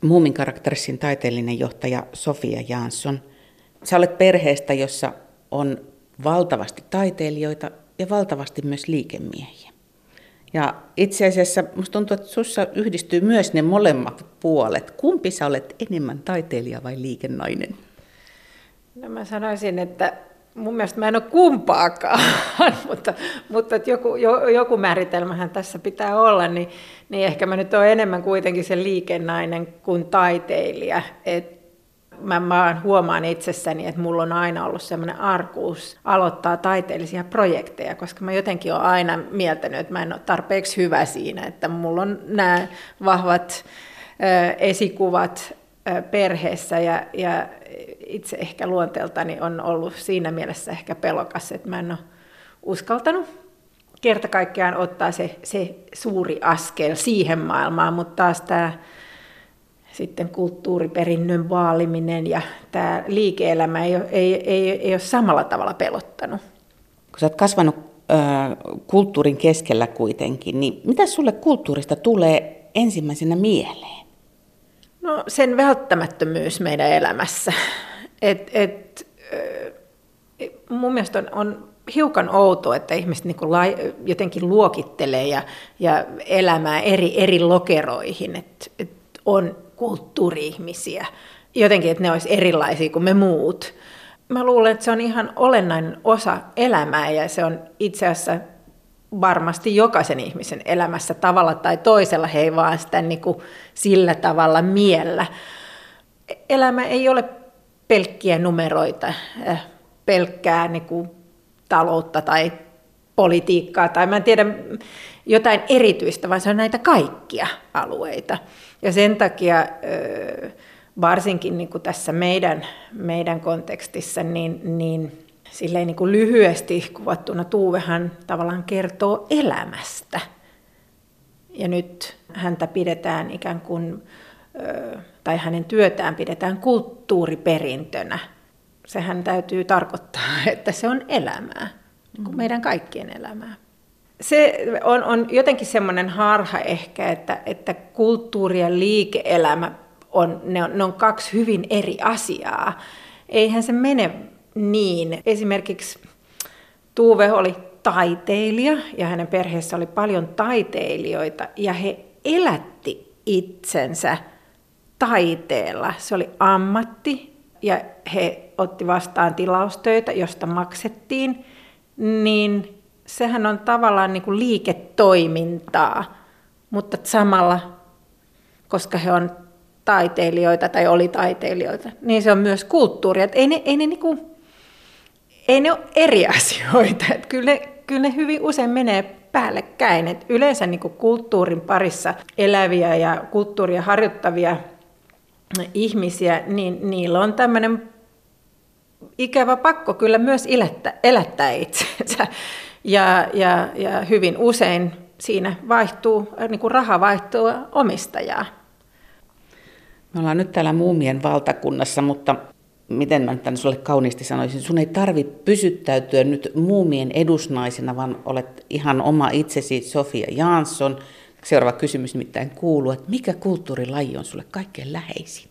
Muumin karakterissin taiteellinen johtaja Sofia Jansson. Sä olet perheestä, jossa on valtavasti taiteilijoita ja valtavasti myös liikemiehiä. Ja itse asiassa musta tuntuu, että sussa yhdistyy myös ne molemmat puolet. Kumpi sä olet enemmän taiteilija vai liikennainen? No mä sanoisin, että mun mielestä mä en ole kumpaakaan, mutta, mutta että joku, joku määritelmähän tässä pitää olla, niin, niin ehkä mä nyt olen enemmän kuitenkin se liikennainen kuin taiteilija. Et mä, mä huomaan itsessäni, että mulla on aina ollut sellainen arkuus aloittaa taiteellisia projekteja, koska mä jotenkin olen aina mieltänyt, että mä en ole tarpeeksi hyvä siinä, että mulla on nämä vahvat esikuvat perheessä ja, ja itse ehkä luonteeltani on ollut siinä mielessä ehkä pelokas, että mä en ole uskaltanut kerta kaikkiaan ottaa se, se suuri askel siihen maailmaan, mutta taas tämä sitten kulttuuriperinnön vaaliminen ja tämä liike-elämä ei ole, ei, ei, ei ole samalla tavalla pelottanut. Kun sä oot kasvanut äh, kulttuurin keskellä kuitenkin, niin mitä sulle kulttuurista tulee ensimmäisenä mieleen? No sen välttämättömyys meidän elämässä. Et, et, mun mielestä on, on hiukan outoa, että ihmiset niin lai, jotenkin luokittelee ja, ja elämää eri, eri lokeroihin, että et on kulttuuri-ihmisiä, jotenkin, että ne olisi erilaisia kuin me muut. Mä luulen, että se on ihan olennainen osa elämää ja se on itse asiassa varmasti jokaisen ihmisen elämässä tavalla tai toisella, he ei vaan sitä niin kuin sillä tavalla miellä. Elämä ei ole pelkkiä numeroita, äh, pelkkää niin kuin, taloutta tai politiikkaa tai mä en tiedä jotain erityistä, vaan se on näitä kaikkia alueita. Ja sen takia äh, varsinkin niin kuin tässä meidän, meidän kontekstissa, niin, niin silleen niin kuin lyhyesti kuvattuna Tuuvehan tavallaan kertoo elämästä. Ja nyt häntä pidetään ikään kuin tai hänen työtään pidetään kulttuuriperintönä. Sehän täytyy tarkoittaa, että se on elämää, niin kuin meidän kaikkien elämää. Se on, on jotenkin semmoinen harha ehkä, että, että kulttuuri ja liike-elämä on, ne, on, ne on kaksi hyvin eri asiaa. Eihän se mene niin. Esimerkiksi Tuuve oli taiteilija ja hänen perheessä oli paljon taiteilijoita ja he elätti itsensä taiteella. Se oli ammatti ja he otti vastaan tilaustöitä, josta maksettiin, niin sehän on tavallaan niin kuin liiketoimintaa, mutta samalla, koska he on taiteilijoita tai oli taiteilijoita, niin se on myös kulttuuria. ei ne, ei ne, niin kuin, ei ne ole eri asioita. Että kyllä, ne, kyllä ne hyvin usein menee päällekkäin. Et yleensä niin kuin kulttuurin parissa eläviä ja kulttuuria harjoittavia ihmisiä, niin niillä on tämmöinen ikävä pakko kyllä myös elättää, elättää itsensä. Ja, ja, ja hyvin usein siinä vaihtuu, niin kuin raha vaihtuu omistajaa. Me ollaan nyt täällä muumien valtakunnassa, mutta miten mä tämän sulle kauniisti sanoisin, sun ei tarvi pysyttäytyä nyt muumien edusnaisena, vaan olet ihan oma itsesi Sofia Jansson – Seuraava kysymys nimittäin kuuluu, että mikä kulttuurilaji on sulle kaikkein läheisin?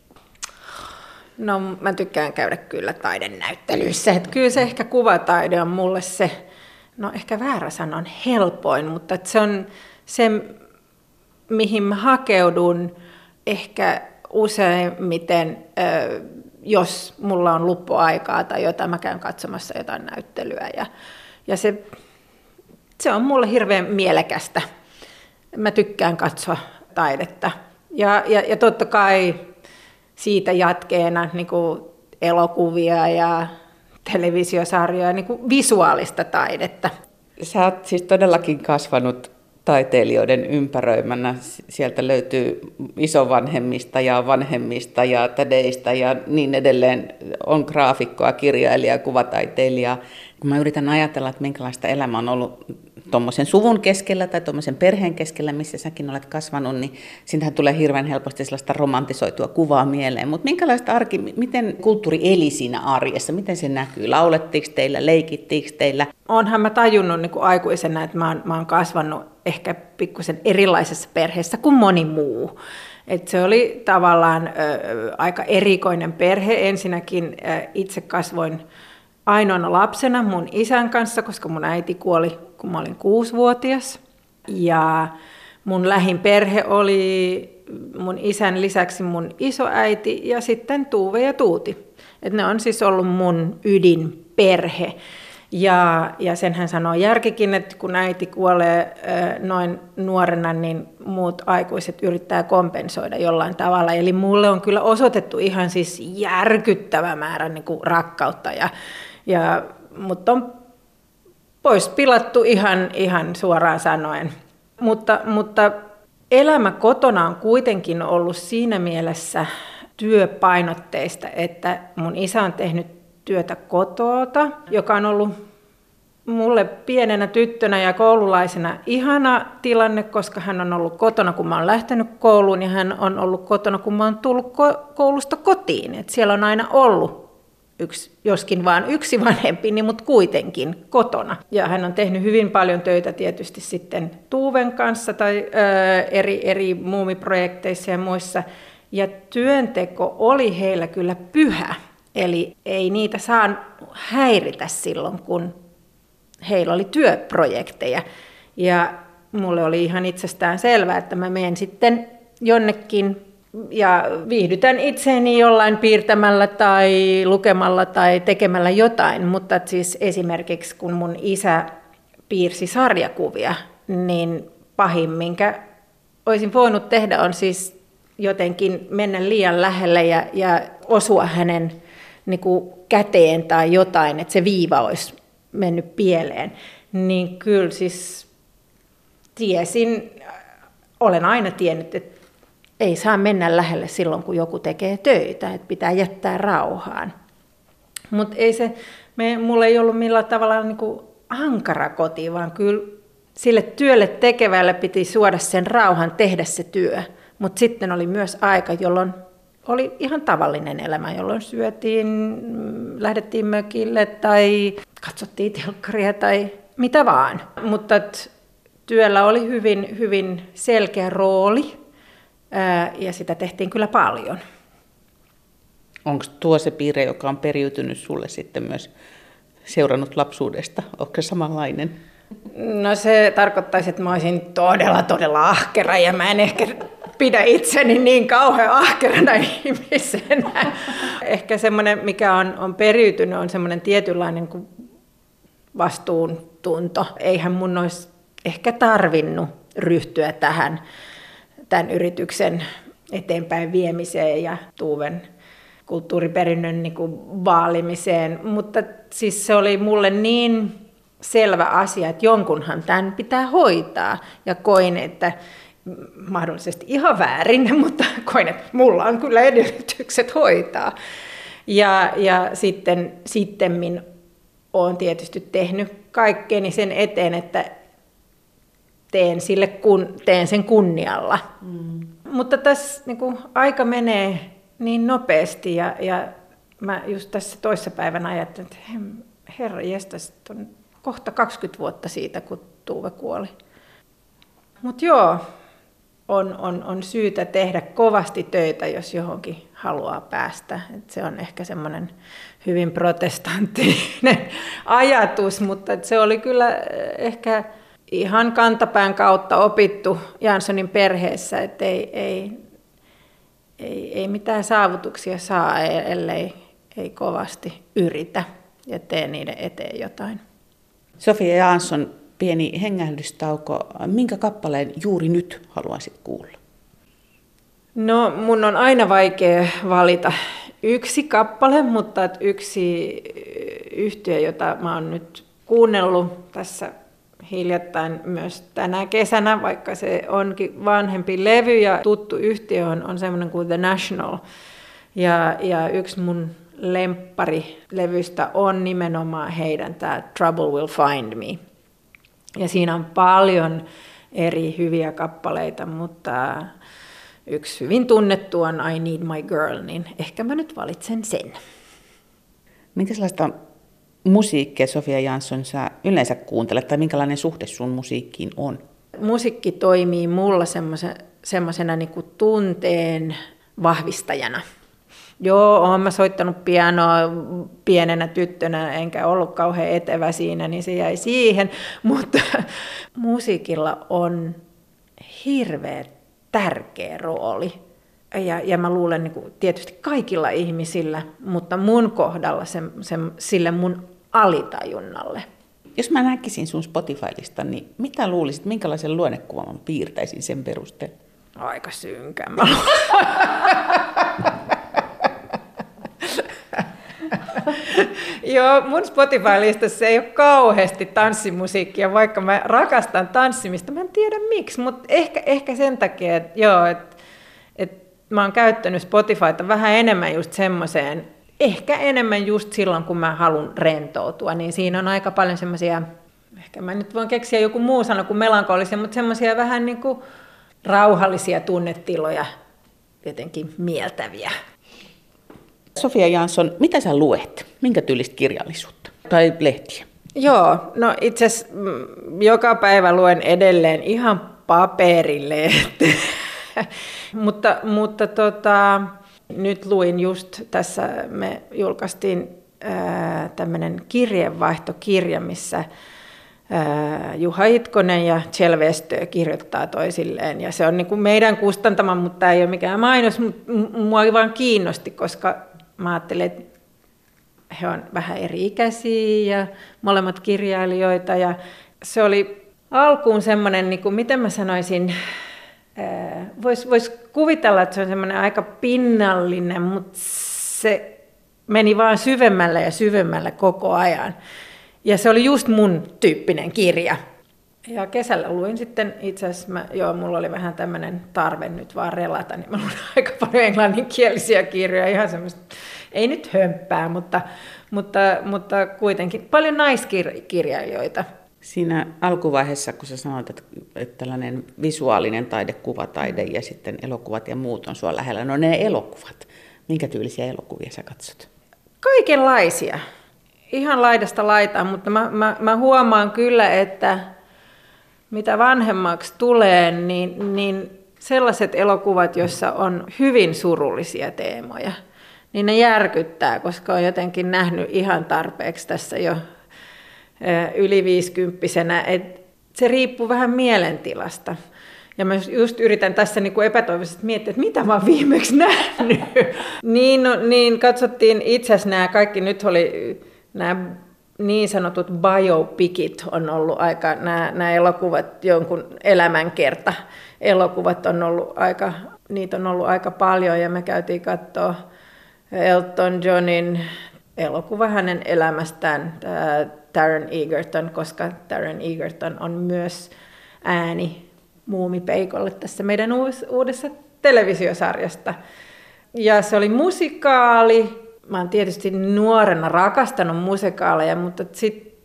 No mä tykkään käydä kyllä taidenäyttelyissä. Että kyllä se ehkä kuvataide on mulle se, no ehkä väärä sana on helpoin, mutta se on se, mihin mä hakeudun ehkä useimmiten, jos mulla on luppuaikaa tai jotain, mä käyn katsomassa jotain näyttelyä. Ja, ja se, se on mulle hirveän mielekästä mä tykkään katsoa taidetta. Ja, ja, ja totta kai siitä jatkeena niin kuin elokuvia ja televisiosarjoja, niin kuin visuaalista taidetta. Sä oot siis todellakin kasvanut taiteilijoiden ympäröimänä. Sieltä löytyy isovanhemmista ja vanhemmista ja tädeistä ja niin edelleen. On graafikkoa, kirjailijaa, kuvataiteilijaa. Kun mä yritän ajatella, että minkälaista elämä on ollut tuommoisen suvun keskellä tai tuommoisen perheen keskellä, missä säkin olet kasvanut, niin siinähän tulee hirveän helposti sellaista romantisoitua kuvaa mieleen. Mutta minkälaista arki, miten kulttuuri eli siinä arjessa, miten se näkyy? Laulettiinko teillä, leikittiinkö teillä? Onhan mä tajunnut niin aikuisena, että mä oon, mä oon kasvanut ehkä pikkusen erilaisessa perheessä kuin moni muu. Et se oli tavallaan ö, aika erikoinen perhe. Ensinnäkin ö, itse kasvoin ainoana lapsena mun isän kanssa, koska mun äiti kuoli, kun mä olin kuusivuotias. Ja mun lähin perhe oli mun isän lisäksi mun isoäiti ja sitten Tuuve ja Tuuti. Et ne on siis ollut mun ydinperhe. Ja, ja sen hän sanoo järkikin, että kun äiti kuolee noin nuorena, niin muut aikuiset yrittää kompensoida jollain tavalla. Eli mulle on kyllä osoitettu ihan siis järkyttävä määrä niin kuin rakkautta, ja, ja, mutta on pois pilattu ihan, ihan suoraan sanoen. Mutta, mutta elämä kotona on kuitenkin ollut siinä mielessä työpainotteista, että mun isä on tehnyt työtä kotoota, joka on ollut mulle pienenä tyttönä ja koululaisena ihana tilanne, koska hän on ollut kotona, kun mä oon lähtenyt kouluun, ja hän on ollut kotona, kun mä oon tullut koulusta kotiin. Et siellä on aina ollut yksi, joskin vain yksi vanhempi, niin mutta kuitenkin kotona. Ja hän on tehnyt hyvin paljon töitä tietysti sitten Tuuven kanssa tai ö, eri, eri muumiprojekteissa ja muissa. Ja työnteko oli heillä kyllä pyhä. Eli ei niitä saa häiritä silloin, kun heillä oli työprojekteja. Ja mulle oli ihan itsestään selvää, että mä menen sitten jonnekin ja viihdytän itseäni jollain piirtämällä tai lukemalla tai tekemällä jotain. Mutta siis esimerkiksi kun mun isä piirsi sarjakuvia, niin pahin, minkä olisin voinut tehdä, on siis jotenkin mennä liian lähelle ja, ja osua hänen niin kuin käteen tai jotain, että se viiva olisi mennyt pieleen. Niin kyllä siis tiesin, olen aina tiennyt, että ei saa mennä lähelle silloin, kun joku tekee töitä, että pitää jättää rauhaan. Mutta ei se, me, mulla ei ollut millään tavalla niin kuin ankara koti, vaan kyllä sille työlle tekevälle piti suoda sen rauhan tehdä se työ. Mutta sitten oli myös aika, jolloin oli ihan tavallinen elämä, jolloin syötiin, lähdettiin mökille tai katsottiin telkkaria tai mitä vaan. Mutta työllä oli hyvin, hyvin selkeä rooli ja sitä tehtiin kyllä paljon. Onko tuo se piirre, joka on periytynyt sulle sitten myös seurannut lapsuudesta? Onko se samanlainen? No se tarkoittaisi, että mä olisin todella, todella ahkera ja mä en ehkä pidä itseni niin kauhean ahkerana ihmisenä. Ehkä semmoinen, mikä on, on periytynyt, on semmoinen tietynlainen kuin vastuuntunto. Eihän mun olisi ehkä tarvinnut ryhtyä tähän tämän yrityksen eteenpäin viemiseen ja Tuuven kulttuuriperinnön niin kuin vaalimiseen, mutta siis se oli mulle niin selvä asia, että jonkunhan tämän pitää hoitaa. Ja koin, että mahdollisesti ihan väärin, mutta koin, että mulla on kyllä edellytykset hoitaa. Ja, ja sitten sittemmin olen tietysti tehnyt kaikkeni sen eteen, että teen, sille kun, teen sen kunnialla. Mm. Mutta tässä niin kuin, aika menee niin nopeasti ja, ja mä just tässä toissapäivänä ajattelin, että herra jestas, on kohta 20 vuotta siitä, kun Tuuve kuoli. Mutta joo, on, on, on syytä tehdä kovasti töitä, jos johonkin haluaa päästä. Et se on ehkä semmoinen hyvin protestanttinen ajatus, mutta se oli kyllä ehkä ihan kantapään kautta opittu Janssonin perheessä, että ei, ei, ei, ei mitään saavutuksia saa, ellei ei kovasti yritä ja tee niiden eteen jotain. Sofia Jansson, pieni hengähdystauko. Minkä kappaleen juuri nyt haluaisit kuulla? No, mun on aina vaikea valita yksi kappale, mutta yksi yhtiö, jota mä oon nyt kuunnellut tässä hiljattain myös tänä kesänä, vaikka se onkin vanhempi levy ja tuttu yhtiö on, on semmoinen kuin The National. Ja, ja yksi mun lempparilevystä on nimenomaan heidän tämä Trouble Will Find Me. Ja siinä on paljon eri hyviä kappaleita, mutta yksi hyvin tunnettu on I Need My Girl, niin ehkä mä nyt valitsen sen. Minkälaista musiikkia Sofia Jansson sä yleensä kuuntelet, tai minkälainen suhde sun musiikkiin on? Musiikki toimii mulla semmoisen semmoisena niin tunteen vahvistajana. Joo, olen mä soittanut pianoa pienenä tyttönä, enkä ollut kauhean etevä siinä, niin se jäi siihen. Mutta musiikilla on hirveän tärkeä rooli. Ja, ja mä luulen niin kuin, tietysti kaikilla ihmisillä, mutta mun kohdalla se, se, sille mun alitajunnalle. Jos mä näkisin sun Spotify-listan, niin mitä luulisit, minkälaisen luonnekuvan piirtäisin sen perusteella? Aika synkän. Joo, mun Spotify-listassa ei ole kauheasti tanssimusiikkia, vaikka mä rakastan tanssimista. Mä en tiedä miksi, mutta ehkä, ehkä sen takia, että joo, että et mä oon käyttänyt Spotifyta vähän enemmän just semmoiseen, ehkä enemmän just silloin, kun mä haluan rentoutua, niin siinä on aika paljon semmoisia, ehkä mä nyt voin keksiä joku muu sana kuin melankolisia, mutta semmoisia vähän niin kuin rauhallisia tunnetiloja, jotenkin mieltäviä. Sofia Jansson, mitä sä luet? Minkä tyylistä kirjallisuutta tai lehtiä? Joo, no itse mm, joka päivä luen edelleen ihan paperilehti. mutta mutta tota, nyt luin just tässä, me julkaistiin tämmöinen kirjeenvaihtokirja, missä Juha Itkonen ja Kjell Westö kirjoittaa toisilleen. Ja se on niin kuin meidän kustantama, mutta tämä ei ole mikään mainos, mutta mua vaan kiinnosti, koska mä ajattelin, että he on vähän eri ikäisiä ja molemmat kirjailijoita. Ja se oli alkuun semmoinen, niin kuin, miten mä sanoisin, voisi vois kuvitella, että se on semmoinen aika pinnallinen, mutta se meni vaan syvemmälle ja syvemmälle koko ajan. Ja se oli just mun tyyppinen kirja. Ja kesällä luin sitten itse asiassa, mä, joo, mulla oli vähän tämmöinen tarve nyt vaan relata, niin mä luin aika paljon englanninkielisiä kirjoja, ihan semmoista, ei nyt hömppää, mutta, mutta, mutta kuitenkin paljon naiskirjailijoita. Siinä alkuvaiheessa, kun sä sanoit, että, että tällainen visuaalinen taide, kuvataide ja sitten elokuvat ja muut on sua lähellä, no ne elokuvat, minkä tyylisiä elokuvia sä katsot? Kaikenlaisia. Ihan laidasta laitaan, mutta mä, mä, mä huomaan kyllä, että mitä vanhemmaksi tulee, niin, niin sellaiset elokuvat, joissa on hyvin surullisia teemoja, niin ne järkyttää, koska on jotenkin nähnyt ihan tarpeeksi tässä jo yli viisikymppisenä, se riippuu vähän mielentilasta. Ja mä just yritän tässä niin kuin epätoivoisesti miettiä, että mitä mä oon viimeksi nähnyt. niin, no, niin katsottiin itse asiassa nämä kaikki, nyt oli nämä niin sanotut biopikit on ollut aika, nämä, nämä elokuvat, jonkun elämänkerta elokuvat on ollut aika, niitä on ollut aika paljon ja me käytiin katsoa Elton Johnin elokuva hänen elämästään, Taron Egerton, koska Taron Egerton on myös ääni muumipeikolle tässä meidän uudessa televisiosarjasta. Ja se oli musikaali, mä oon tietysti nuorena rakastanut musikaaleja, mutta sit,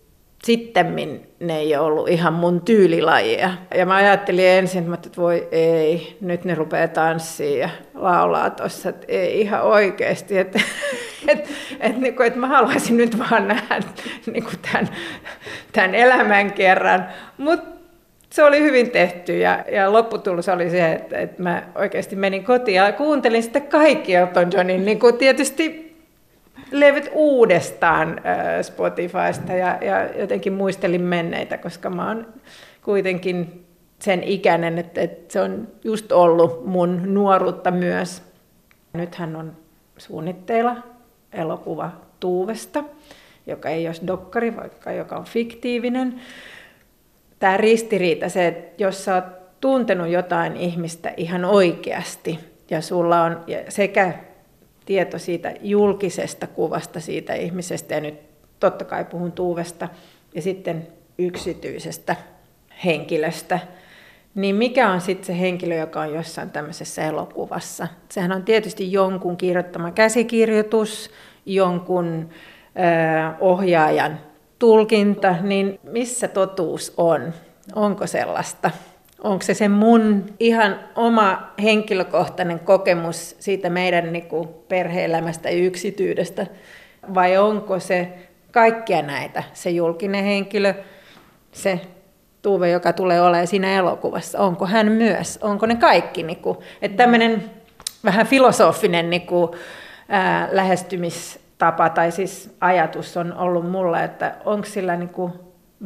sittemmin ne ei ollut ihan mun tyylilajia. Ja mä ajattelin ensin, että voi ei, nyt ne rupeaa tanssiin ja laulaa tuossa, että ei ihan oikeasti. Että et, et, niin kuin, että mä haluaisin nyt vaan nähdä niin kuin tämän, tämän elämän kerran. Mutta se oli hyvin tehty ja, ja lopputulos oli se, että, että mä oikeasti menin kotiin ja kuuntelin sitten kaikki Elton Johnin niin kuin tietysti levyt uudestaan Spotifysta ja, ja jotenkin muistelin menneitä, koska mä oon kuitenkin sen ikäinen, että, että se on just ollut mun nuoruutta myös. Nythän on suunnitteilla elokuva Tuuvesta, joka ei ole dokkari, vaikka joka on fiktiivinen. Tämä ristiriita, se, että jos sä oot tuntenut jotain ihmistä ihan oikeasti, ja sulla on sekä tieto siitä julkisesta kuvasta siitä ihmisestä, ja nyt totta kai puhun Tuuvesta, ja sitten yksityisestä henkilöstä, niin mikä on sitten se henkilö, joka on jossain tämmöisessä elokuvassa? Sehän on tietysti jonkun kirjoittama käsikirjoitus, jonkun ö, ohjaajan tulkinta, niin missä totuus on? Onko sellaista? onko se se mun ihan oma henkilökohtainen kokemus siitä meidän niin kuin perhe-elämästä ja yksityydestä, vai onko se kaikkia näitä, se julkinen henkilö, se Tuve, joka tulee olemaan siinä elokuvassa, onko hän myös, onko ne kaikki. Niin kuin, että tämmöinen vähän filosofinen niin kuin, ää, lähestymistapa tai siis ajatus on ollut mulla, että onko sillä niin kuin,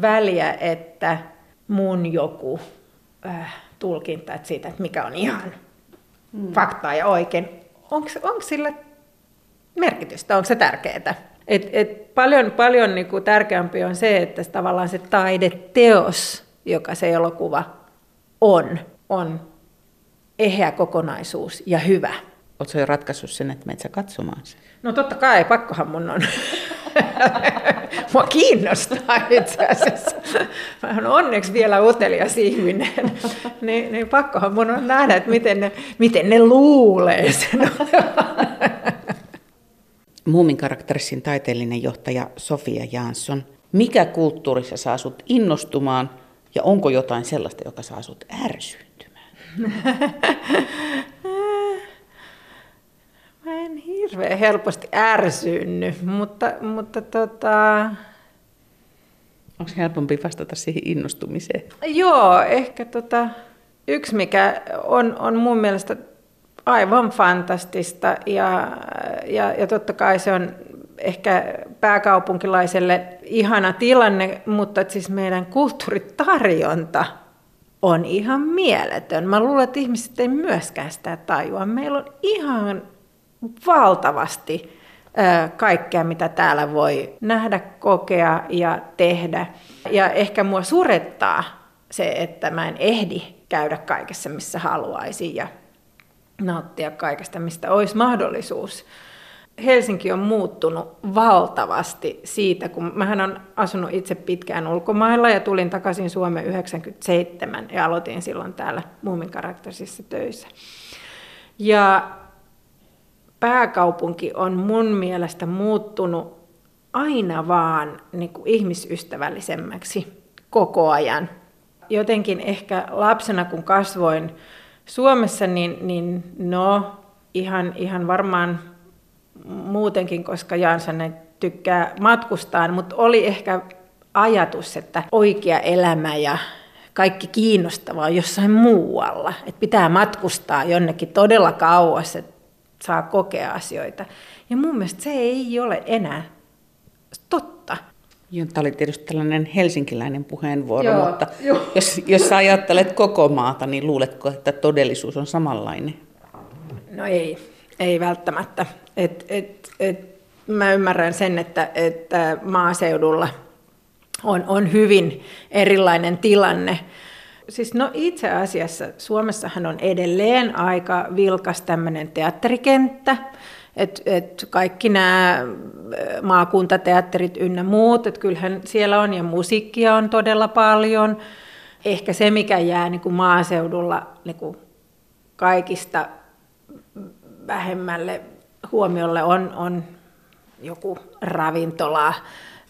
väliä, että mun joku äh, tulkinta että siitä, että mikä on ihan mm. faktaa ja oikein, onko, sillä merkitystä, onko se tärkeää? Et, et paljon paljon niin kuin tärkeämpi on se, että tavallaan se taideteos, joka se elokuva on, on eheä kokonaisuus ja hyvä. Oletko jo ratkaissut sen, että menet katsomaan sen? No totta kai, pakkohan mun on. Mua kiinnostaa itse asiassa. Mä olen onneksi vielä utelias ihminen. Niin, niin pakkohan mun on nähdä, että miten ne, miten ne luulee sen Muumin karakterissin taiteellinen johtaja Sofia Jansson. Mikä kulttuurissa saa sut innostumaan ja onko jotain sellaista, joka saa sut ärsyyntymään? Mä en hirveän helposti ärsynny, mutta, mutta tota... Onko helpompi vastata siihen innostumiseen? Joo, ehkä tota, yksi mikä on, on mun mielestä aivan fantastista ja, ja, ja totta kai se on ehkä pääkaupunkilaiselle ihana tilanne, mutta siis meidän kulttuuritarjonta on ihan mieletön. Mä luulen, että ihmiset ei myöskään sitä tajua. Meillä on ihan valtavasti kaikkea, mitä täällä voi nähdä, kokea ja tehdä. Ja ehkä mua surettaa se, että mä en ehdi käydä kaikessa, missä haluaisin ja nauttia kaikesta, mistä olisi mahdollisuus. Helsinki on muuttunut valtavasti siitä, kun mähän on asunut itse pitkään ulkomailla ja tulin takaisin Suomeen 97 ja aloitin silloin täällä Muumin karakterisissa töissä. Ja pääkaupunki on mun mielestä muuttunut aina vaan niin kuin ihmisystävällisemmäksi koko ajan. Jotenkin ehkä lapsena, kun kasvoin Suomessa, niin, niin no, ihan, ihan varmaan muutenkin, koska Jansson tykkää matkustaa, mutta oli ehkä ajatus, että oikea elämä ja kaikki kiinnostavaa on jossain muualla. Että pitää matkustaa jonnekin todella kauas, että saa kokea asioita. Ja mun mielestä se ei ole enää totta. Tämä oli tietysti tällainen helsinkiläinen puheenvuoro, Joo, mutta jo. Jos, jos sä ajattelet koko maata, niin luuletko, että todellisuus on samanlainen? No ei, ei välttämättä. Et, et, et, mä ymmärrän sen, että, että maaseudulla on, on hyvin erilainen tilanne siis no itse asiassa Suomessahan on edelleen aika vilkas tämmöinen teatterikenttä, että et kaikki nämä maakuntateatterit ynnä muut, että kyllähän siellä on ja musiikkia on todella paljon. Ehkä se, mikä jää niin kuin maaseudulla niin kuin kaikista vähemmälle huomiolle on, on joku ravintola,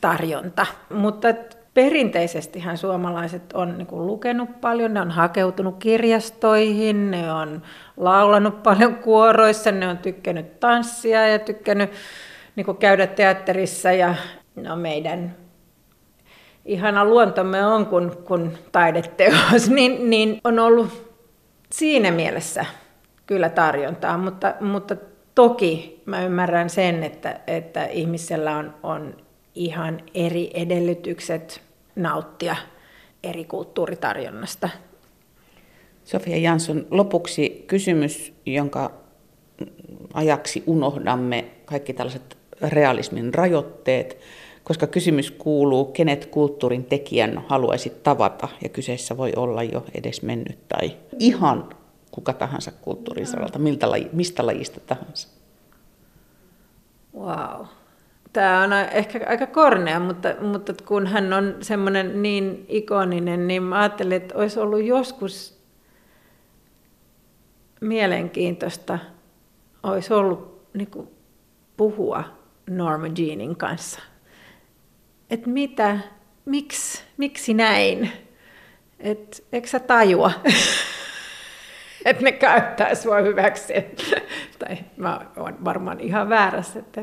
tarjonta. Mutta perinteisestihän suomalaiset on niin kuin lukenut paljon, ne on hakeutunut kirjastoihin, ne on laulanut paljon kuoroissa, ne on tykkännyt tanssia ja tykkännyt niin kuin käydä teatterissa ja no meidän ihana luontomme on kun, kun taideteos, niin, niin on ollut siinä mielessä kyllä tarjontaa, mutta, mutta toki mä ymmärrän sen, että, että ihmisellä on, on ihan eri edellytykset nauttia eri kulttuuritarjonnasta. Sofia Jansson, lopuksi kysymys, jonka ajaksi unohdamme kaikki tällaiset realismin rajoitteet, koska kysymys kuuluu, kenet kulttuurin tekijän haluaisit tavata, ja kyseessä voi olla jo edes mennyt tai ihan kuka tahansa kulttuurin saralta, miltä laji, mistä lajista tahansa. Wow. Tämä on ehkä aika kornea, mutta, mutta kun hän on semmoinen niin ikoninen, niin mä ajattelin, että olisi ollut joskus mielenkiintoista, olisi ollut niin kuin, puhua Norma Jeanin kanssa. Että mitä, miksi, miksi näin? Et, eikö sä tajua, että ne käyttää sua hyväksi. tai mä oon varmaan ihan väärässä, että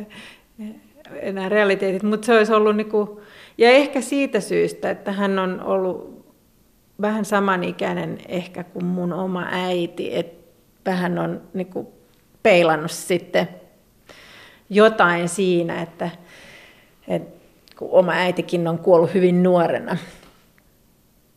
nämä realiteetit, mutta se olisi ollut niinku, ja ehkä siitä syystä, että hän on ollut vähän samanikäinen ehkä kuin mun oma äiti, että vähän on niinku peilannut sitten jotain siinä, että, että kun oma äitikin on kuollut hyvin nuorena,